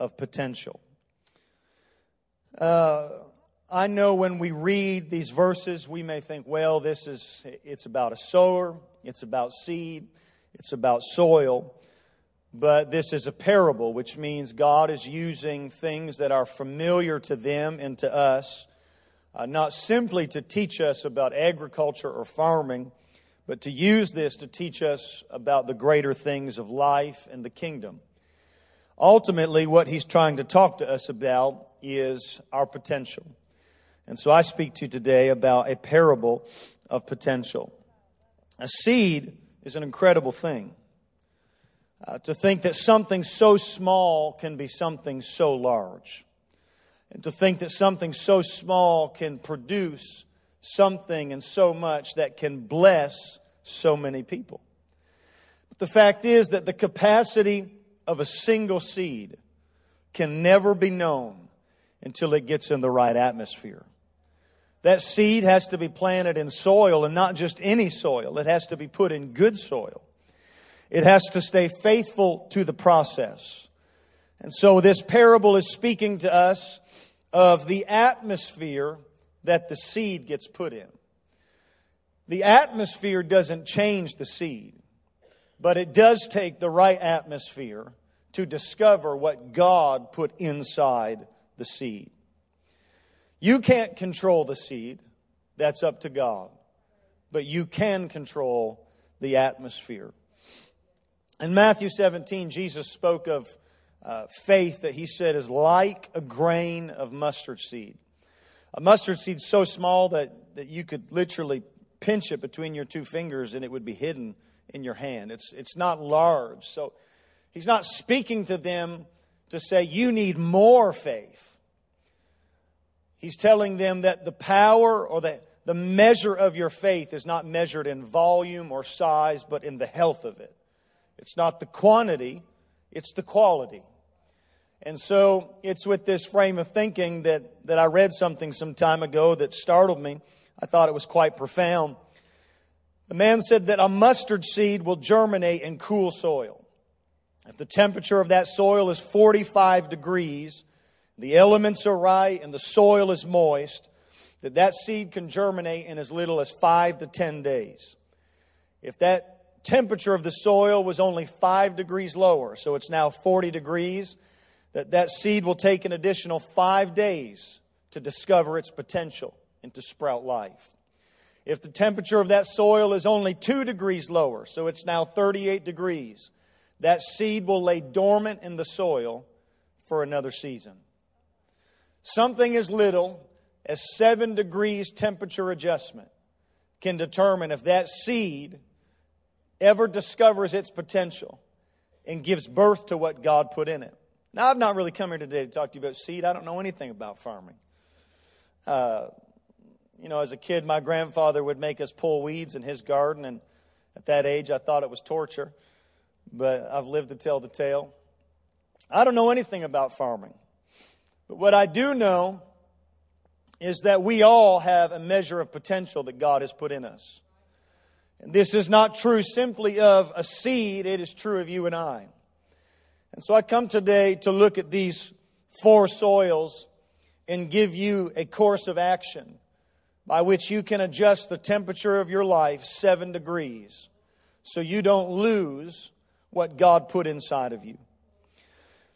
of potential. Uh, I know when we read these verses, we may think, well, this is, it's about a sower, it's about seed, it's about soil. But this is a parable, which means God is using things that are familiar to them and to us, uh, not simply to teach us about agriculture or farming, but to use this to teach us about the greater things of life and the kingdom. Ultimately, what he's trying to talk to us about is our potential. And so I speak to you today about a parable of potential. A seed is an incredible thing. Uh, to think that something so small can be something so large. And to think that something so small can produce something and so much that can bless so many people. But the fact is that the capacity of a single seed can never be known until it gets in the right atmosphere. That seed has to be planted in soil and not just any soil. It has to be put in good soil. It has to stay faithful to the process. And so this parable is speaking to us of the atmosphere that the seed gets put in. The atmosphere doesn't change the seed, but it does take the right atmosphere to discover what God put inside the seed. You can't control the seed, that's up to God, but you can control the atmosphere. In Matthew 17, Jesus spoke of uh, faith that he said is like a grain of mustard seed. A mustard seed so small that, that you could literally pinch it between your two fingers and it would be hidden in your hand. It's, it's not large. So he's not speaking to them to say, you need more faith. He's telling them that the power or the, the measure of your faith is not measured in volume or size, but in the health of it. It's not the quantity, it's the quality. And so it's with this frame of thinking that, that I read something some time ago that startled me. I thought it was quite profound. The man said that a mustard seed will germinate in cool soil. If the temperature of that soil is 45 degrees, the elements are right and the soil is moist, that that seed can germinate in as little as 5 to 10 days. If that temperature of the soil was only five degrees lower, so it's now 40 degrees, that that seed will take an additional five days to discover its potential and to sprout life. If the temperature of that soil is only two degrees lower, so it's now 38 degrees, that seed will lay dormant in the soil for another season. Something as little as seven degrees temperature adjustment can determine if that seed ever discovers its potential and gives birth to what God put in it. Now, I've not really come here today to talk to you about seed. I don't know anything about farming. Uh, you know, as a kid, my grandfather would make us pull weeds in his garden, and at that age, I thought it was torture. But I've lived to tell the tale. I don't know anything about farming. But what I do know is that we all have a measure of potential that God has put in us. And this is not true simply of a seed, it is true of you and I. And so I come today to look at these four soils and give you a course of action by which you can adjust the temperature of your life seven degrees so you don't lose what God put inside of you.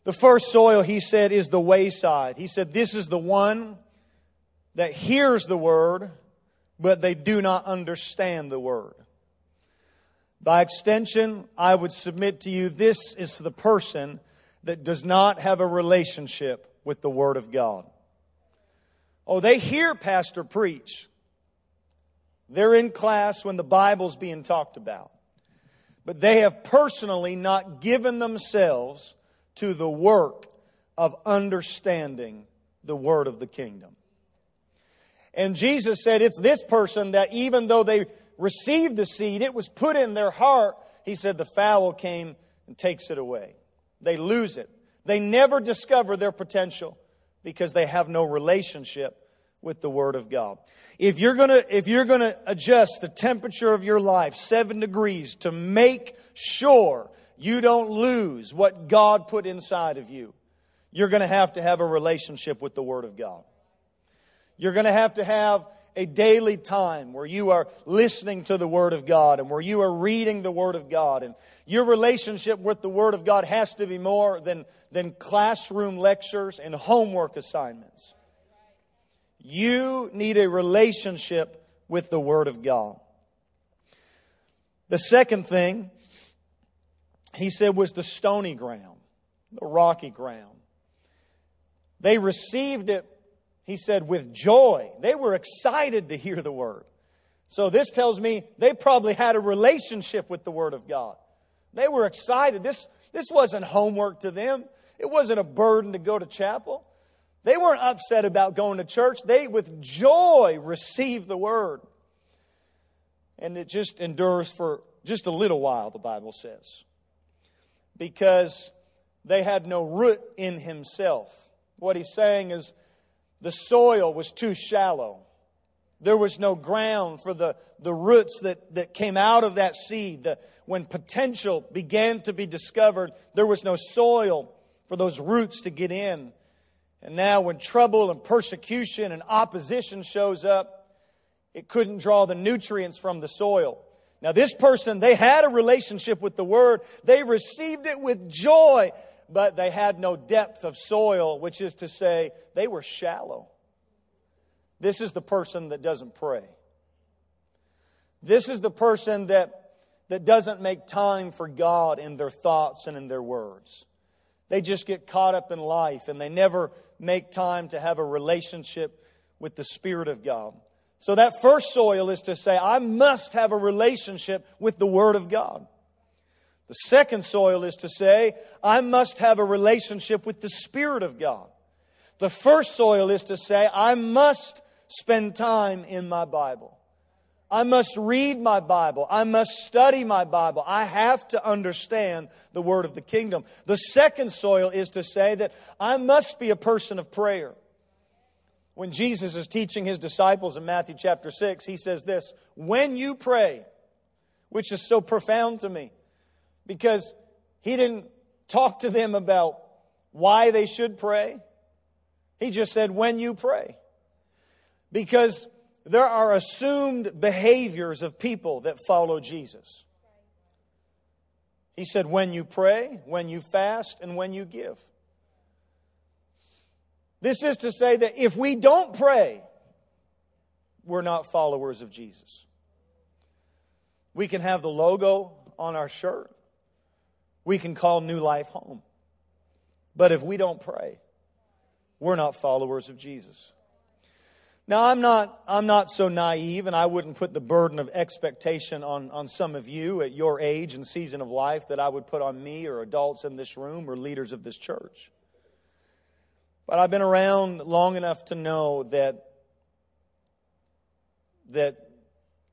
The first soil, he said, is the wayside. He said, This is the one that hears the word, but they do not understand the word. By extension, I would submit to you this is the person that does not have a relationship with the Word of God. Oh, they hear Pastor preach. They're in class when the Bible's being talked about. But they have personally not given themselves to the work of understanding the Word of the kingdom. And Jesus said it's this person that even though they received the seed, it was put in their heart. He said the fowl came and takes it away. They lose it. They never discover their potential because they have no relationship with the Word of God. If you're gonna, if you're gonna adjust the temperature of your life seven degrees to make sure you don't lose what God put inside of you, you're to have to have a relationship with the Word of God. You're to have to have a daily time where you are listening to the Word of God and where you are reading the Word of God. And your relationship with the Word of God has to be more than, than classroom lectures and homework assignments. You need a relationship with the Word of God. The second thing, he said, was the stony ground, the rocky ground. They received it he said, with joy. They were excited to hear the word. So this tells me they probably had a relationship with the word of God. They were excited. This, this wasn't homework to them. It wasn't a burden to go to chapel. They weren't upset about going to church. They, with joy, received the word. And it just endures for just a little while, the Bible says. Because they had no root in himself. What he's saying is, the soil was too shallow. There was no ground for the, the roots that, that came out of that seed. The, when potential began to be discovered, there was no soil for those roots to get in. And now, when trouble and persecution and opposition shows up, it couldn't draw the nutrients from the soil. Now, this person, they had a relationship with the Word. They received it with joy but they had no depth of soil, which is to say, they were shallow. This is the person that doesn't pray. This is the person that, that doesn't make time for God in their thoughts and in their words. They just get caught up in life and they never make time to have a relationship with the Spirit of God. So, that first soil is to say, I must have a relationship with the Word of God. The second soil is to say, I must have a relationship with the Spirit of God. The first soil is to say, I must spend time in my Bible. I must read my Bible. I must study my Bible. I have to understand the word of the kingdom. The second soil is to say that I must be a person of prayer. When Jesus is teaching his disciples in Matthew chapter 6, he says this When you pray, which is so profound to me, because he didn't talk to them about why they should pray. He just said, when you pray. Because there are assumed behaviors of people that follow Jesus. He said, when you pray, when you fast, and when you give. This is to say that if we don't pray, we're not followers of Jesus. We can have the logo on our shirt we can call New Life home. But if we don't pray, we're not followers of Jesus. Now, I'm not, I'm not so naive, and I wouldn't put the burden of expectation on, on some of you at your age and season of life that I would put on me or adults in this room or leaders of this church. But I've been around long enough to know that, that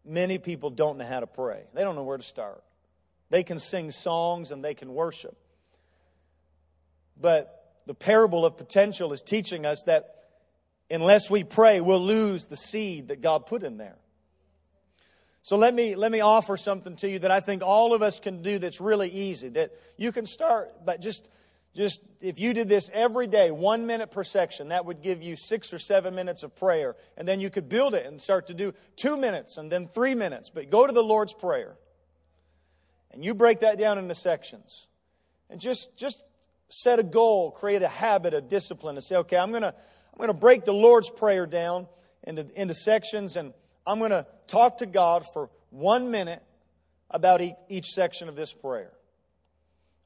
many people don't know how to pray. They don't know where to start. They can sing songs and they can worship. But the parable of potential is teaching us that unless we pray, we'll lose the seed that God put in there. So let me, let me offer something to you that I think all of us can do that's really easy. That you can start, but just, just if you did this every day, one minute per section, that would give you six or seven minutes of prayer. And then you could build it and start to do two minutes and then three minutes. But go to the Lord's Prayer. And you break that down into sections. And just, just set a goal, create a habit, a discipline, and say, okay, I'm going to I'm going to break the Lord's Prayer down into, into sections, and I'm going to talk to God for one minute about each, each section of this prayer.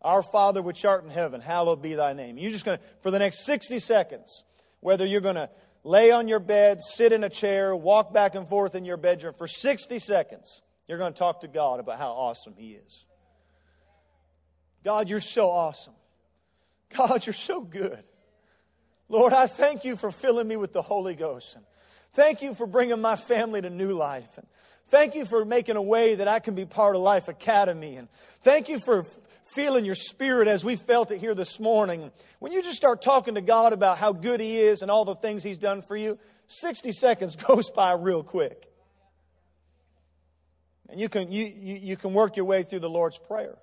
Our Father which art in heaven, hallowed be thy name. You're just going to, for the next 60 seconds, whether you're going to lay on your bed, sit in a chair, walk back and forth in your bedroom for 60 seconds, you're going to talk to God about how awesome He is. God, you're so awesome. God, you're so good. Lord, I thank you for filling me with the Holy Ghost. And thank you for bringing my family to new life. And thank you for making a way that I can be part of Life Academy. And thank you for feeling your spirit as we felt it here this morning. When you just start talking to God about how good He is and all the things He's done for you, 60 seconds goes by real quick. And you can, you, you, you can work your way through the Lord's Prayer.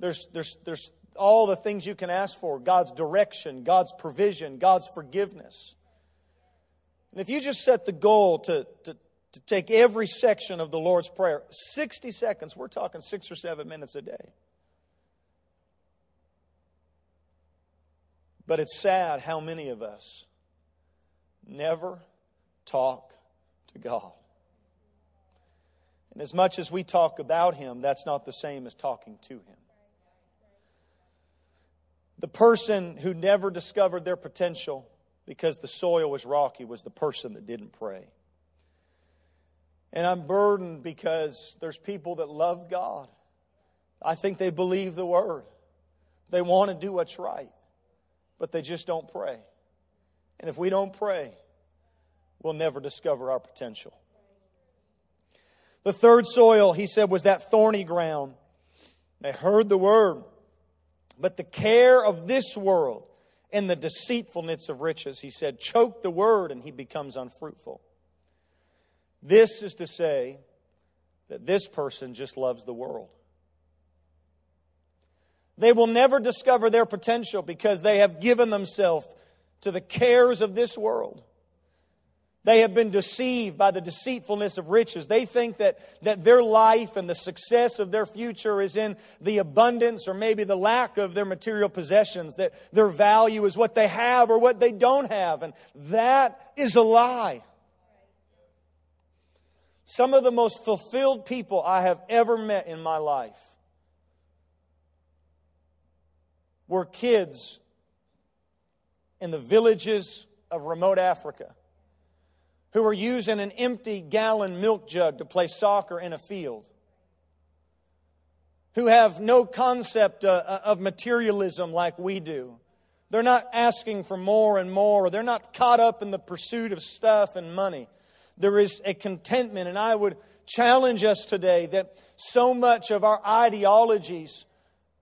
There's, there's, there's all the things you can ask for God's direction, God's provision, God's forgiveness. And if you just set the goal to, to, to take every section of the Lord's Prayer, 60 seconds, we're talking six or seven minutes a day. But it's sad how many of us never talk to God. And as much as we talk about Him, that's not the same as talking to Him. The person who never discovered their potential because the soil was rocky was the person that didn't pray. And I'm burdened because there's people that love God. I think they believe the word. They want to do what's right, but they just don't pray. And if we don't pray, we'll never discover our potential. The third soil, he said, was that thorny ground. They heard the word, but the care of this world and the deceitfulness of riches, he said, choke the word and he becomes unfruitful. This is to say that this person just loves the world. They will never discover their potential because they have given themselves to the cares of this world. They have been deceived by the deceitfulness of riches. They think that, that their life and the success of their future is in the abundance or maybe the lack of their material possessions, that their value is what they have or what they don't have. And that is a lie. Some of the most fulfilled people I have ever met in my life were kids in the villages of remote Africa who were using an empty gallon milk jug to play soccer in a field, who have no concept uh, uh, of materialism like we do. They're not asking for more and more, or they're not caught up in the pursuit of stuff and money there is a contentment. And I would challenge us today that so much of our ideologies,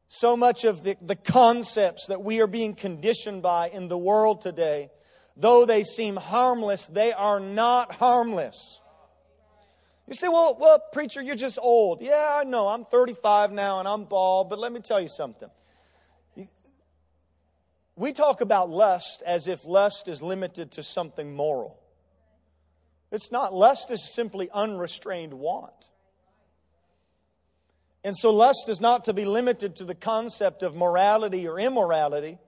so much of the, the concepts that we are being conditioned by in the world today, though they seem harmless, they are not harmless. You say, well, well, preacher, you're just old. Yeah, I know. I'm 35 now and I'm bald, but let me tell you something. We talk about lust as if lust is limited to something moral. It's not. Lust is simply unrestrained want. And so, lust is not to be limited to the concept of morality or immorality.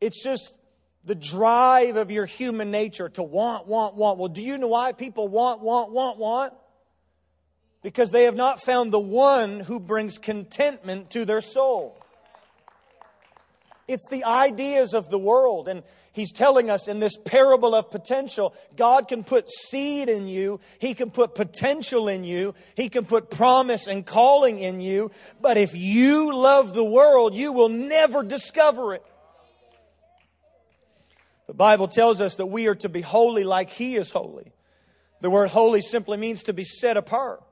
It's just the drive of your human nature to want, want, want. Well, do you know why people want, want, want, want? Because they have not found the one who brings contentment to their soul. It's the ideas of the world. And he's telling us in this parable of potential, God can put seed in you. He can put potential in you. He can put promise and calling in you. But if you love the world, you will never discover it. The Bible tells us that we are to be holy like he is holy. The word holy simply means to be set apart.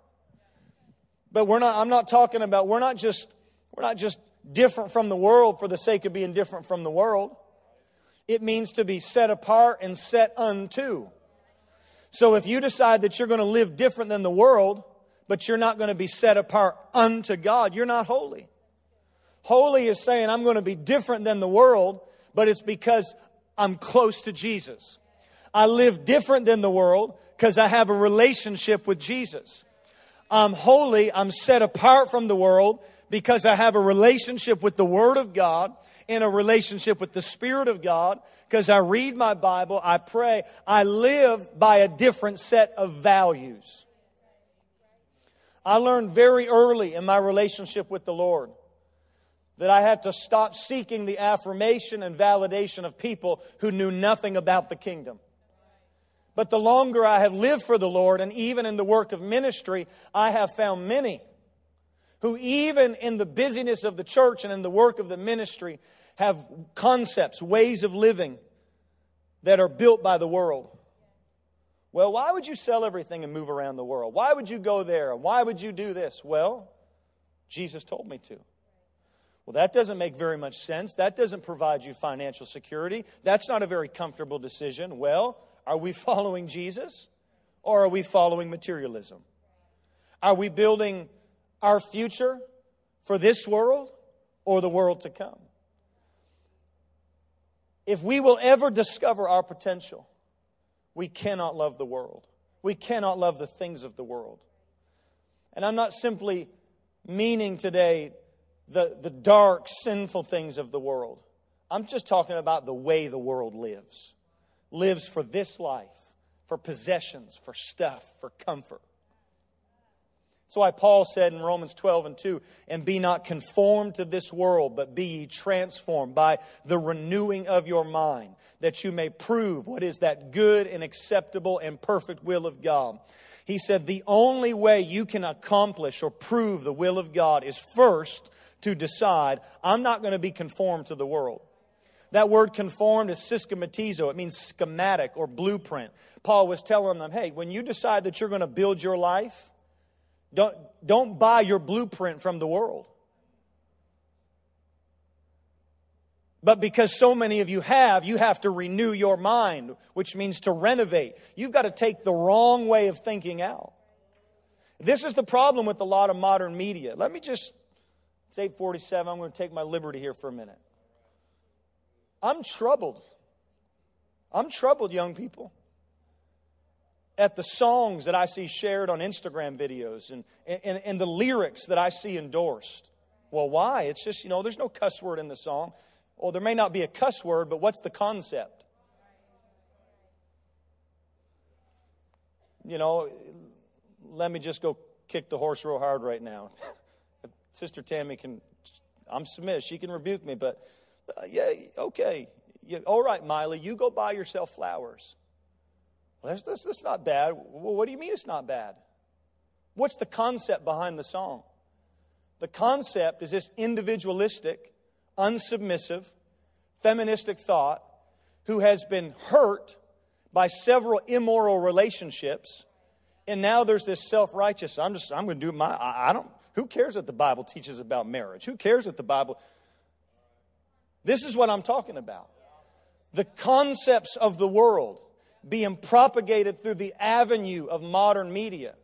But we're not, I'm not talking about, we're not just, we're not just different from the world for the sake of being different from the world. It means to be set apart and set unto. So if you decide that you're going to live different than the world, but you're not going to be set apart unto God, you're not holy. Holy is saying, I'm going to be different than the world, but it's because I'm close to Jesus. I live different than the world because I have a relationship with Jesus. I'm holy, I'm set apart from the world because I have a relationship with the Word of God in a relationship with the Spirit of God because I read my Bible, I pray, I live by a different set of values. I learned very early in my relationship with the Lord that I had to stop seeking the affirmation and validation of people who knew nothing about the kingdom. But the longer I have lived for the Lord, and even in the work of ministry, I have found many who, even in the busyness of the church and in the work of the ministry, have concepts, ways of living that are built by the world. Well, why would you sell everything and move around the world? Why would you go there? Why would you do this? Well, Jesus told me to. Well, that doesn't make very much sense. That doesn't provide you financial security. That's not a very comfortable decision. Well, are we following Jesus or are we following materialism? Are we building our future for this world? or the world to come. If we will ever discover our potential, we cannot love the world. We cannot love the things of the world. And I'm not simply meaning today the, the dark, sinful things of the world. I'm just talking about the way the world lives. Lives for this life, for possessions, for stuff, for comfort. That's why Paul said in Romans 12 and 2 and be not conformed to this world, but be ye transformed by the renewing of your mind, that you may prove what is that good and acceptable and perfect will of God. He said the only way you can accomplish or prove the will of God is first to decide, I'm not going to be conformed to the world. That word conformed is suschematizo. It means schematic or blueprint. Paul was telling them, hey, when you decide that you're going to build your life, don't, don't buy your blueprint from the world. But because so many of you have, you have to renew your mind, which means to renovate. You've got to take the wrong way of thinking out. This is the problem with a lot of modern media. Let me just, it's 847, I'm going to take my liberty here for a minute. I'm troubled. I'm troubled, young people at the songs that I see shared on Instagram videos and, and, and the lyrics that I see endorsed. Well, why? It's just, you know, there's no cuss word in the song. Or there may not be a cuss word, but what's the concept? You know, let me just go kick the horse real hard right now. Sister Tammy can, I'm submitted. She can rebuke me, but uh, yeah, okay. Yeah, all right, Miley, you go buy yourself flowers. Well, that's, that's, that's not bad. Well, what do you mean it's not bad? What's the concept behind the song? The concept is this individualistic, unsubmissive, feministic thought who has been hurt by several immoral relationships. And now there's this self righteous. I'm just, I'm going to do my, I, I don't, who cares what the Bible teaches about marriage? Who cares what the Bible, this is what I'm talking about. The concepts of the world being propagated through the avenue of modern media.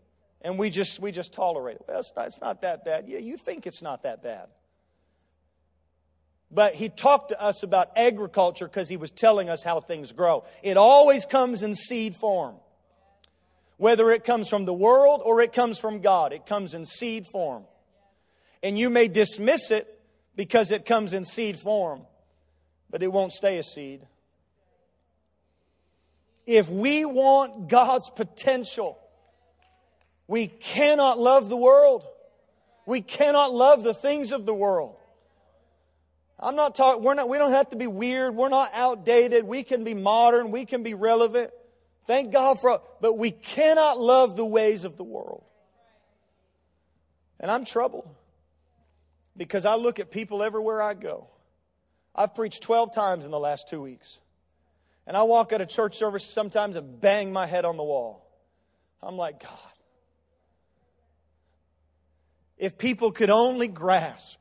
And we just, we just tolerate it. Well, it's not, it's not that bad. Yeah, you think it's not that bad. But he talked to us about agriculture because he was telling us how things grow. It always comes in seed form. Whether it comes from the world or it comes from God, it comes in seed form. And you may dismiss it because it comes in seed form, but it won't stay a seed. If we want God's potential, we cannot love the world. We cannot love the things of the world. I'm not talking, we're not, we don't have to be weird. We're not outdated. We can be modern. We can be relevant. Thank God for, but we cannot love the ways of the world. And I'm troubled because I look at people everywhere I go. I've preached 12 times in the last two weeks. And I walk out of church service sometimes and bang my head on the wall. I'm like, God, if people could only grasp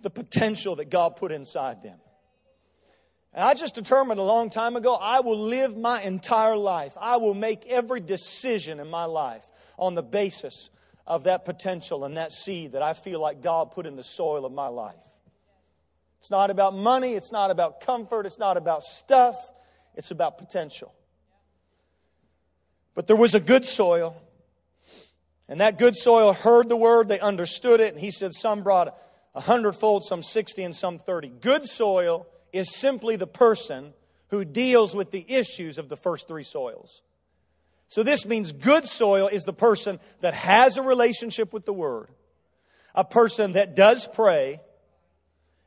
the potential that God put inside them. And I just determined a long time ago, I will live my entire life. I will make every decision in my life on the basis of that potential and that seed that I feel like God put in the soil of my life. It's not about money. It's not about comfort. It's not about stuff. It's about potential. But there was a good soil. And that good soil heard the word, they understood it, and he said some brought a hundredfold, some 60, and some 30. Good soil is simply the person who deals with the issues of the first three soils. So this means good soil is the person that has a relationship with the word, a person that does pray,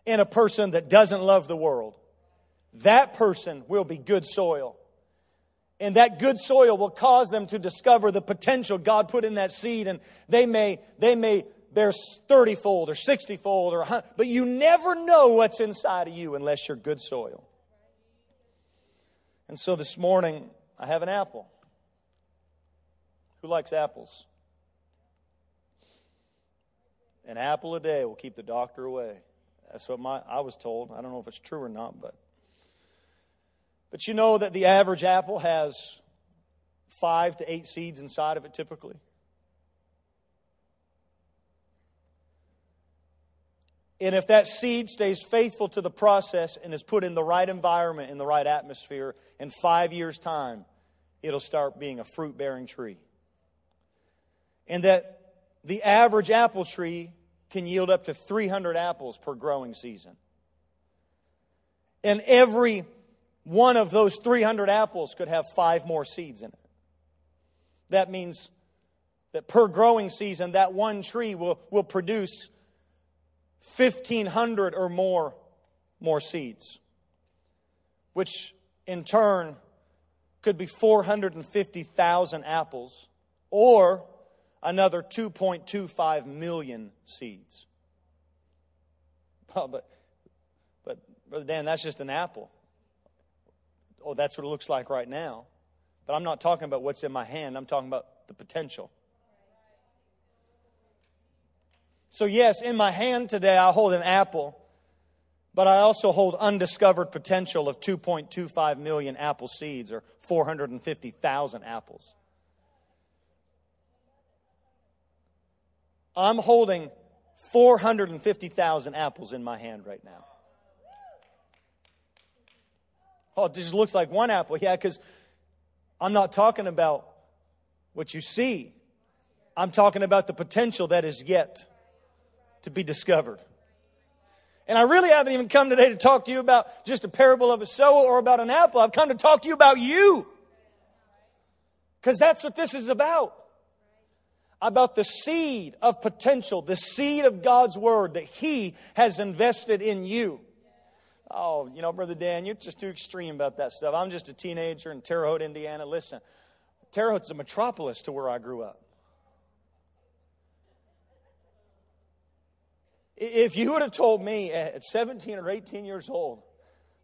and a person that doesn't love the world that person will be good soil. And that good soil will cause them to discover the potential God put in that seed, and they may, they may bear 30 fold or 60 fold or 100, but you never know what's inside of you unless you're good soil. And so this morning, I have an apple. Who likes apples? An apple a day will keep the doctor away. That's what my, I was told. I don't know if it's true or not, but but you know that the average apple has five to eight seeds inside of it typically. And if that seed stays faithful to the process and is put in the right environment, in the right atmosphere, in five years' time, it'll start being a fruit bearing tree. And that the average apple tree can yield up to 300 apples per growing season. And every one of those 300 apples could have five more seeds in it. That means that per growing season, that one tree will, will produce 1,500 or more more seeds, which in turn could be 450,000 apples or another 2.25 million seeds. Oh, but, but, Brother Dan, that's just an apple. Oh, that's what it looks like right now. But I'm not talking about what's in my hand, I'm talking about the potential. So, yes, in my hand today, I hold an apple, but I also hold undiscovered potential of 2.25 million apple seeds or 450,000 apples. I'm holding 450,000 apples in my hand right now. Oh, it just looks like one apple. Yeah, because I'm not talking about what you see. I'm talking about the potential that is yet to be discovered. And I really haven't even come today to talk to you about just a parable of a sower or about an apple. I've come to talk to you about you. Because that's what this is about about the seed of potential, the seed of God's Word that He has invested in you. Oh, you know, Brother Dan, you're just too extreme about that stuff. I'm just a teenager in Terre Haute, Indiana. Listen, Terre Haute's a metropolis to where I grew up. If you would have told me at 17 or 18 years old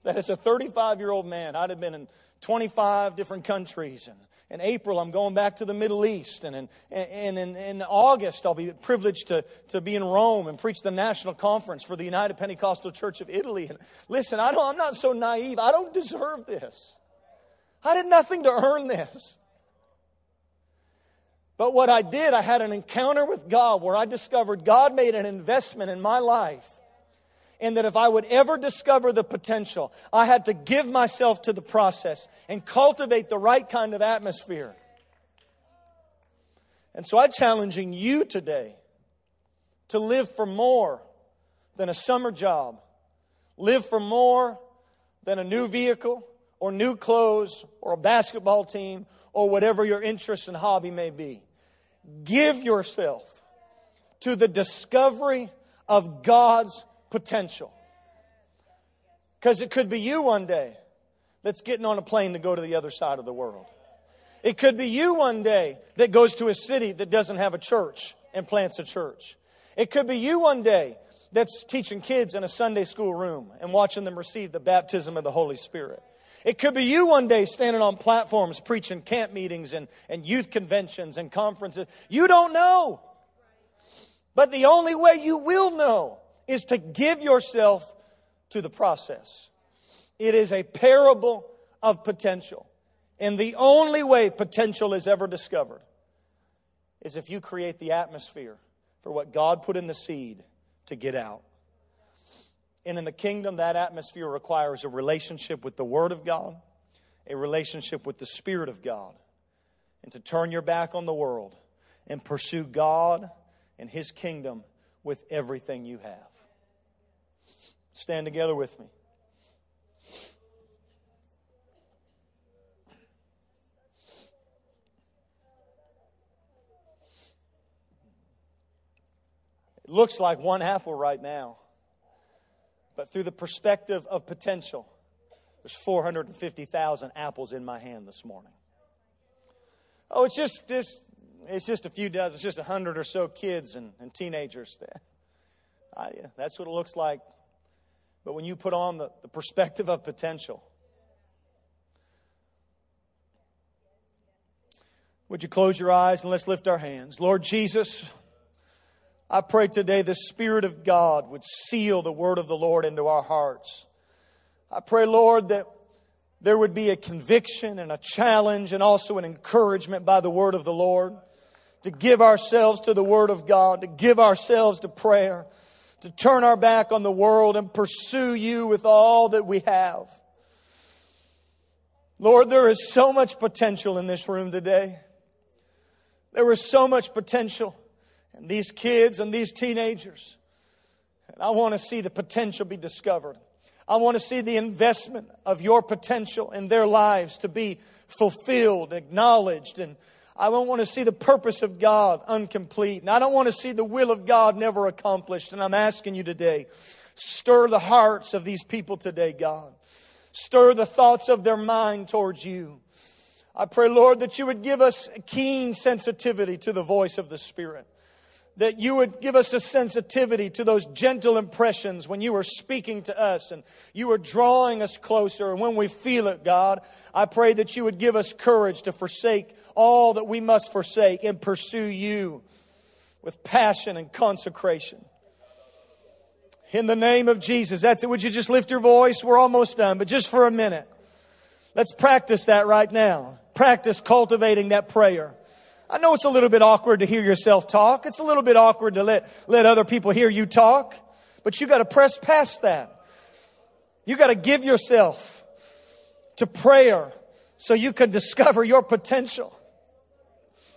that as a 35 year old man, I'd have been in 25 different countries and in April, I'm going back to the Middle East. And in, and in, in August, I'll be privileged to, to be in Rome and preach the national conference for the United Pentecostal Church of Italy. And listen, I don't, I'm not so naive. I don't deserve this. I did nothing to earn this. But what I did, I had an encounter with God where I discovered God made an investment in my life and that if I would ever discover the potential, I had to give myself to the process and cultivate the right kind of atmosphere. And so I'm challenging you today to live for more than a summer job, live for more than a new vehicle or new clothes or a basketball team or whatever your interest and hobby may be. Give yourself to the discovery of God's potential. Because it could be you one day that's getting on a plane to go to the other side of the world. It could be you one day that goes to a city that doesn't have a church and plants a church. It could be you one day that's teaching kids in a Sunday school room and watching them receive the baptism of the Holy Spirit. It could be you one day standing on platforms preaching camp meetings and, and youth conventions and conferences. You don't know. But the only way you will know is to give yourself to the process. It is a parable of potential. And the only way potential is ever discovered is if you create the atmosphere for what God put in the seed to get out. And in the kingdom, that atmosphere requires a relationship with the Word of God, a relationship with the Spirit of God, and to turn your back on the world and pursue God and His kingdom with everything you have. Stand together with me. It looks like one apple right now. But through the perspective of potential, there's 450,000 apples in my hand this morning. Oh, it's just, just it's just a few dozen, it's just a hundred or so kids and, and teenagers. I, that's what it looks like but when you put on the, the perspective of potential, would you close your eyes and let's lift our hands? Lord Jesus, I pray today the Spirit of God would seal the word of the Lord into our hearts. I pray, Lord, that there would be a conviction and a challenge and also an encouragement by the word of the Lord to give ourselves to the word of God, to give ourselves to prayer to turn our back on the world and pursue you with all that we have. Lord, there is so much potential in this room today. There is so much potential in these kids and these teenagers. And I want to see the potential be discovered. I want to see the investment of your potential in their lives to be fulfilled, acknowledged, and I don't want to see the purpose of God incomplete. And I don't want to see the will of God never accomplished. And I'm asking you today, stir the hearts of these people today, God. Stir the thoughts of their mind towards you. I pray, Lord, that you would give us keen sensitivity to the voice of the Spirit that you would give us a sensitivity to those gentle impressions when you are speaking to us and you are drawing us closer. And when we feel it, God, I pray that you would give us courage to forsake all that we must forsake and pursue you with passion and consecration. In the name of Jesus. That's it. Would you just lift your voice? We're almost done, but just for a minute. Let's practice that right now. Practice cultivating that prayer. I know it's a little bit awkward to hear yourself talk. It's a little bit awkward to let, let other people hear you talk, but you got to press past that. You got to give yourself to prayer so you can discover your potential.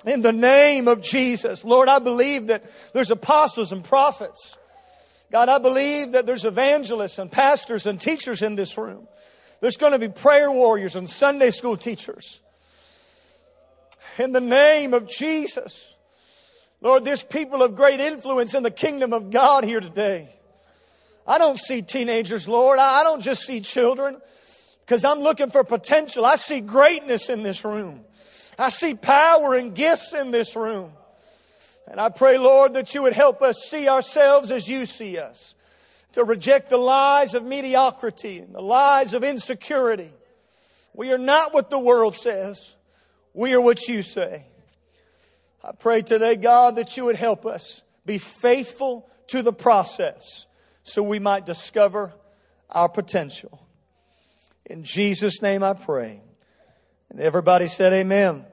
In the name of Jesus, Lord, I believe that there's apostles and prophets. God, I believe that there's evangelists and pastors and teachers in this room. There's going to be prayer warriors and Sunday school teachers in the name of Jesus. Lord, there's people of great influence in the kingdom of God here today. I don't see teenagers, Lord. I don't just see children because I'm looking for potential. I see greatness in this room. I see power and gifts in this room. And I pray, Lord, that you would help us see ourselves as you see us, to reject the lies of mediocrity and the lies of insecurity. We are not what the world says. We are what you say. I pray today, God, that you would help us be faithful to the process so we might discover our potential. In Jesus' name I pray. And everybody said, Amen.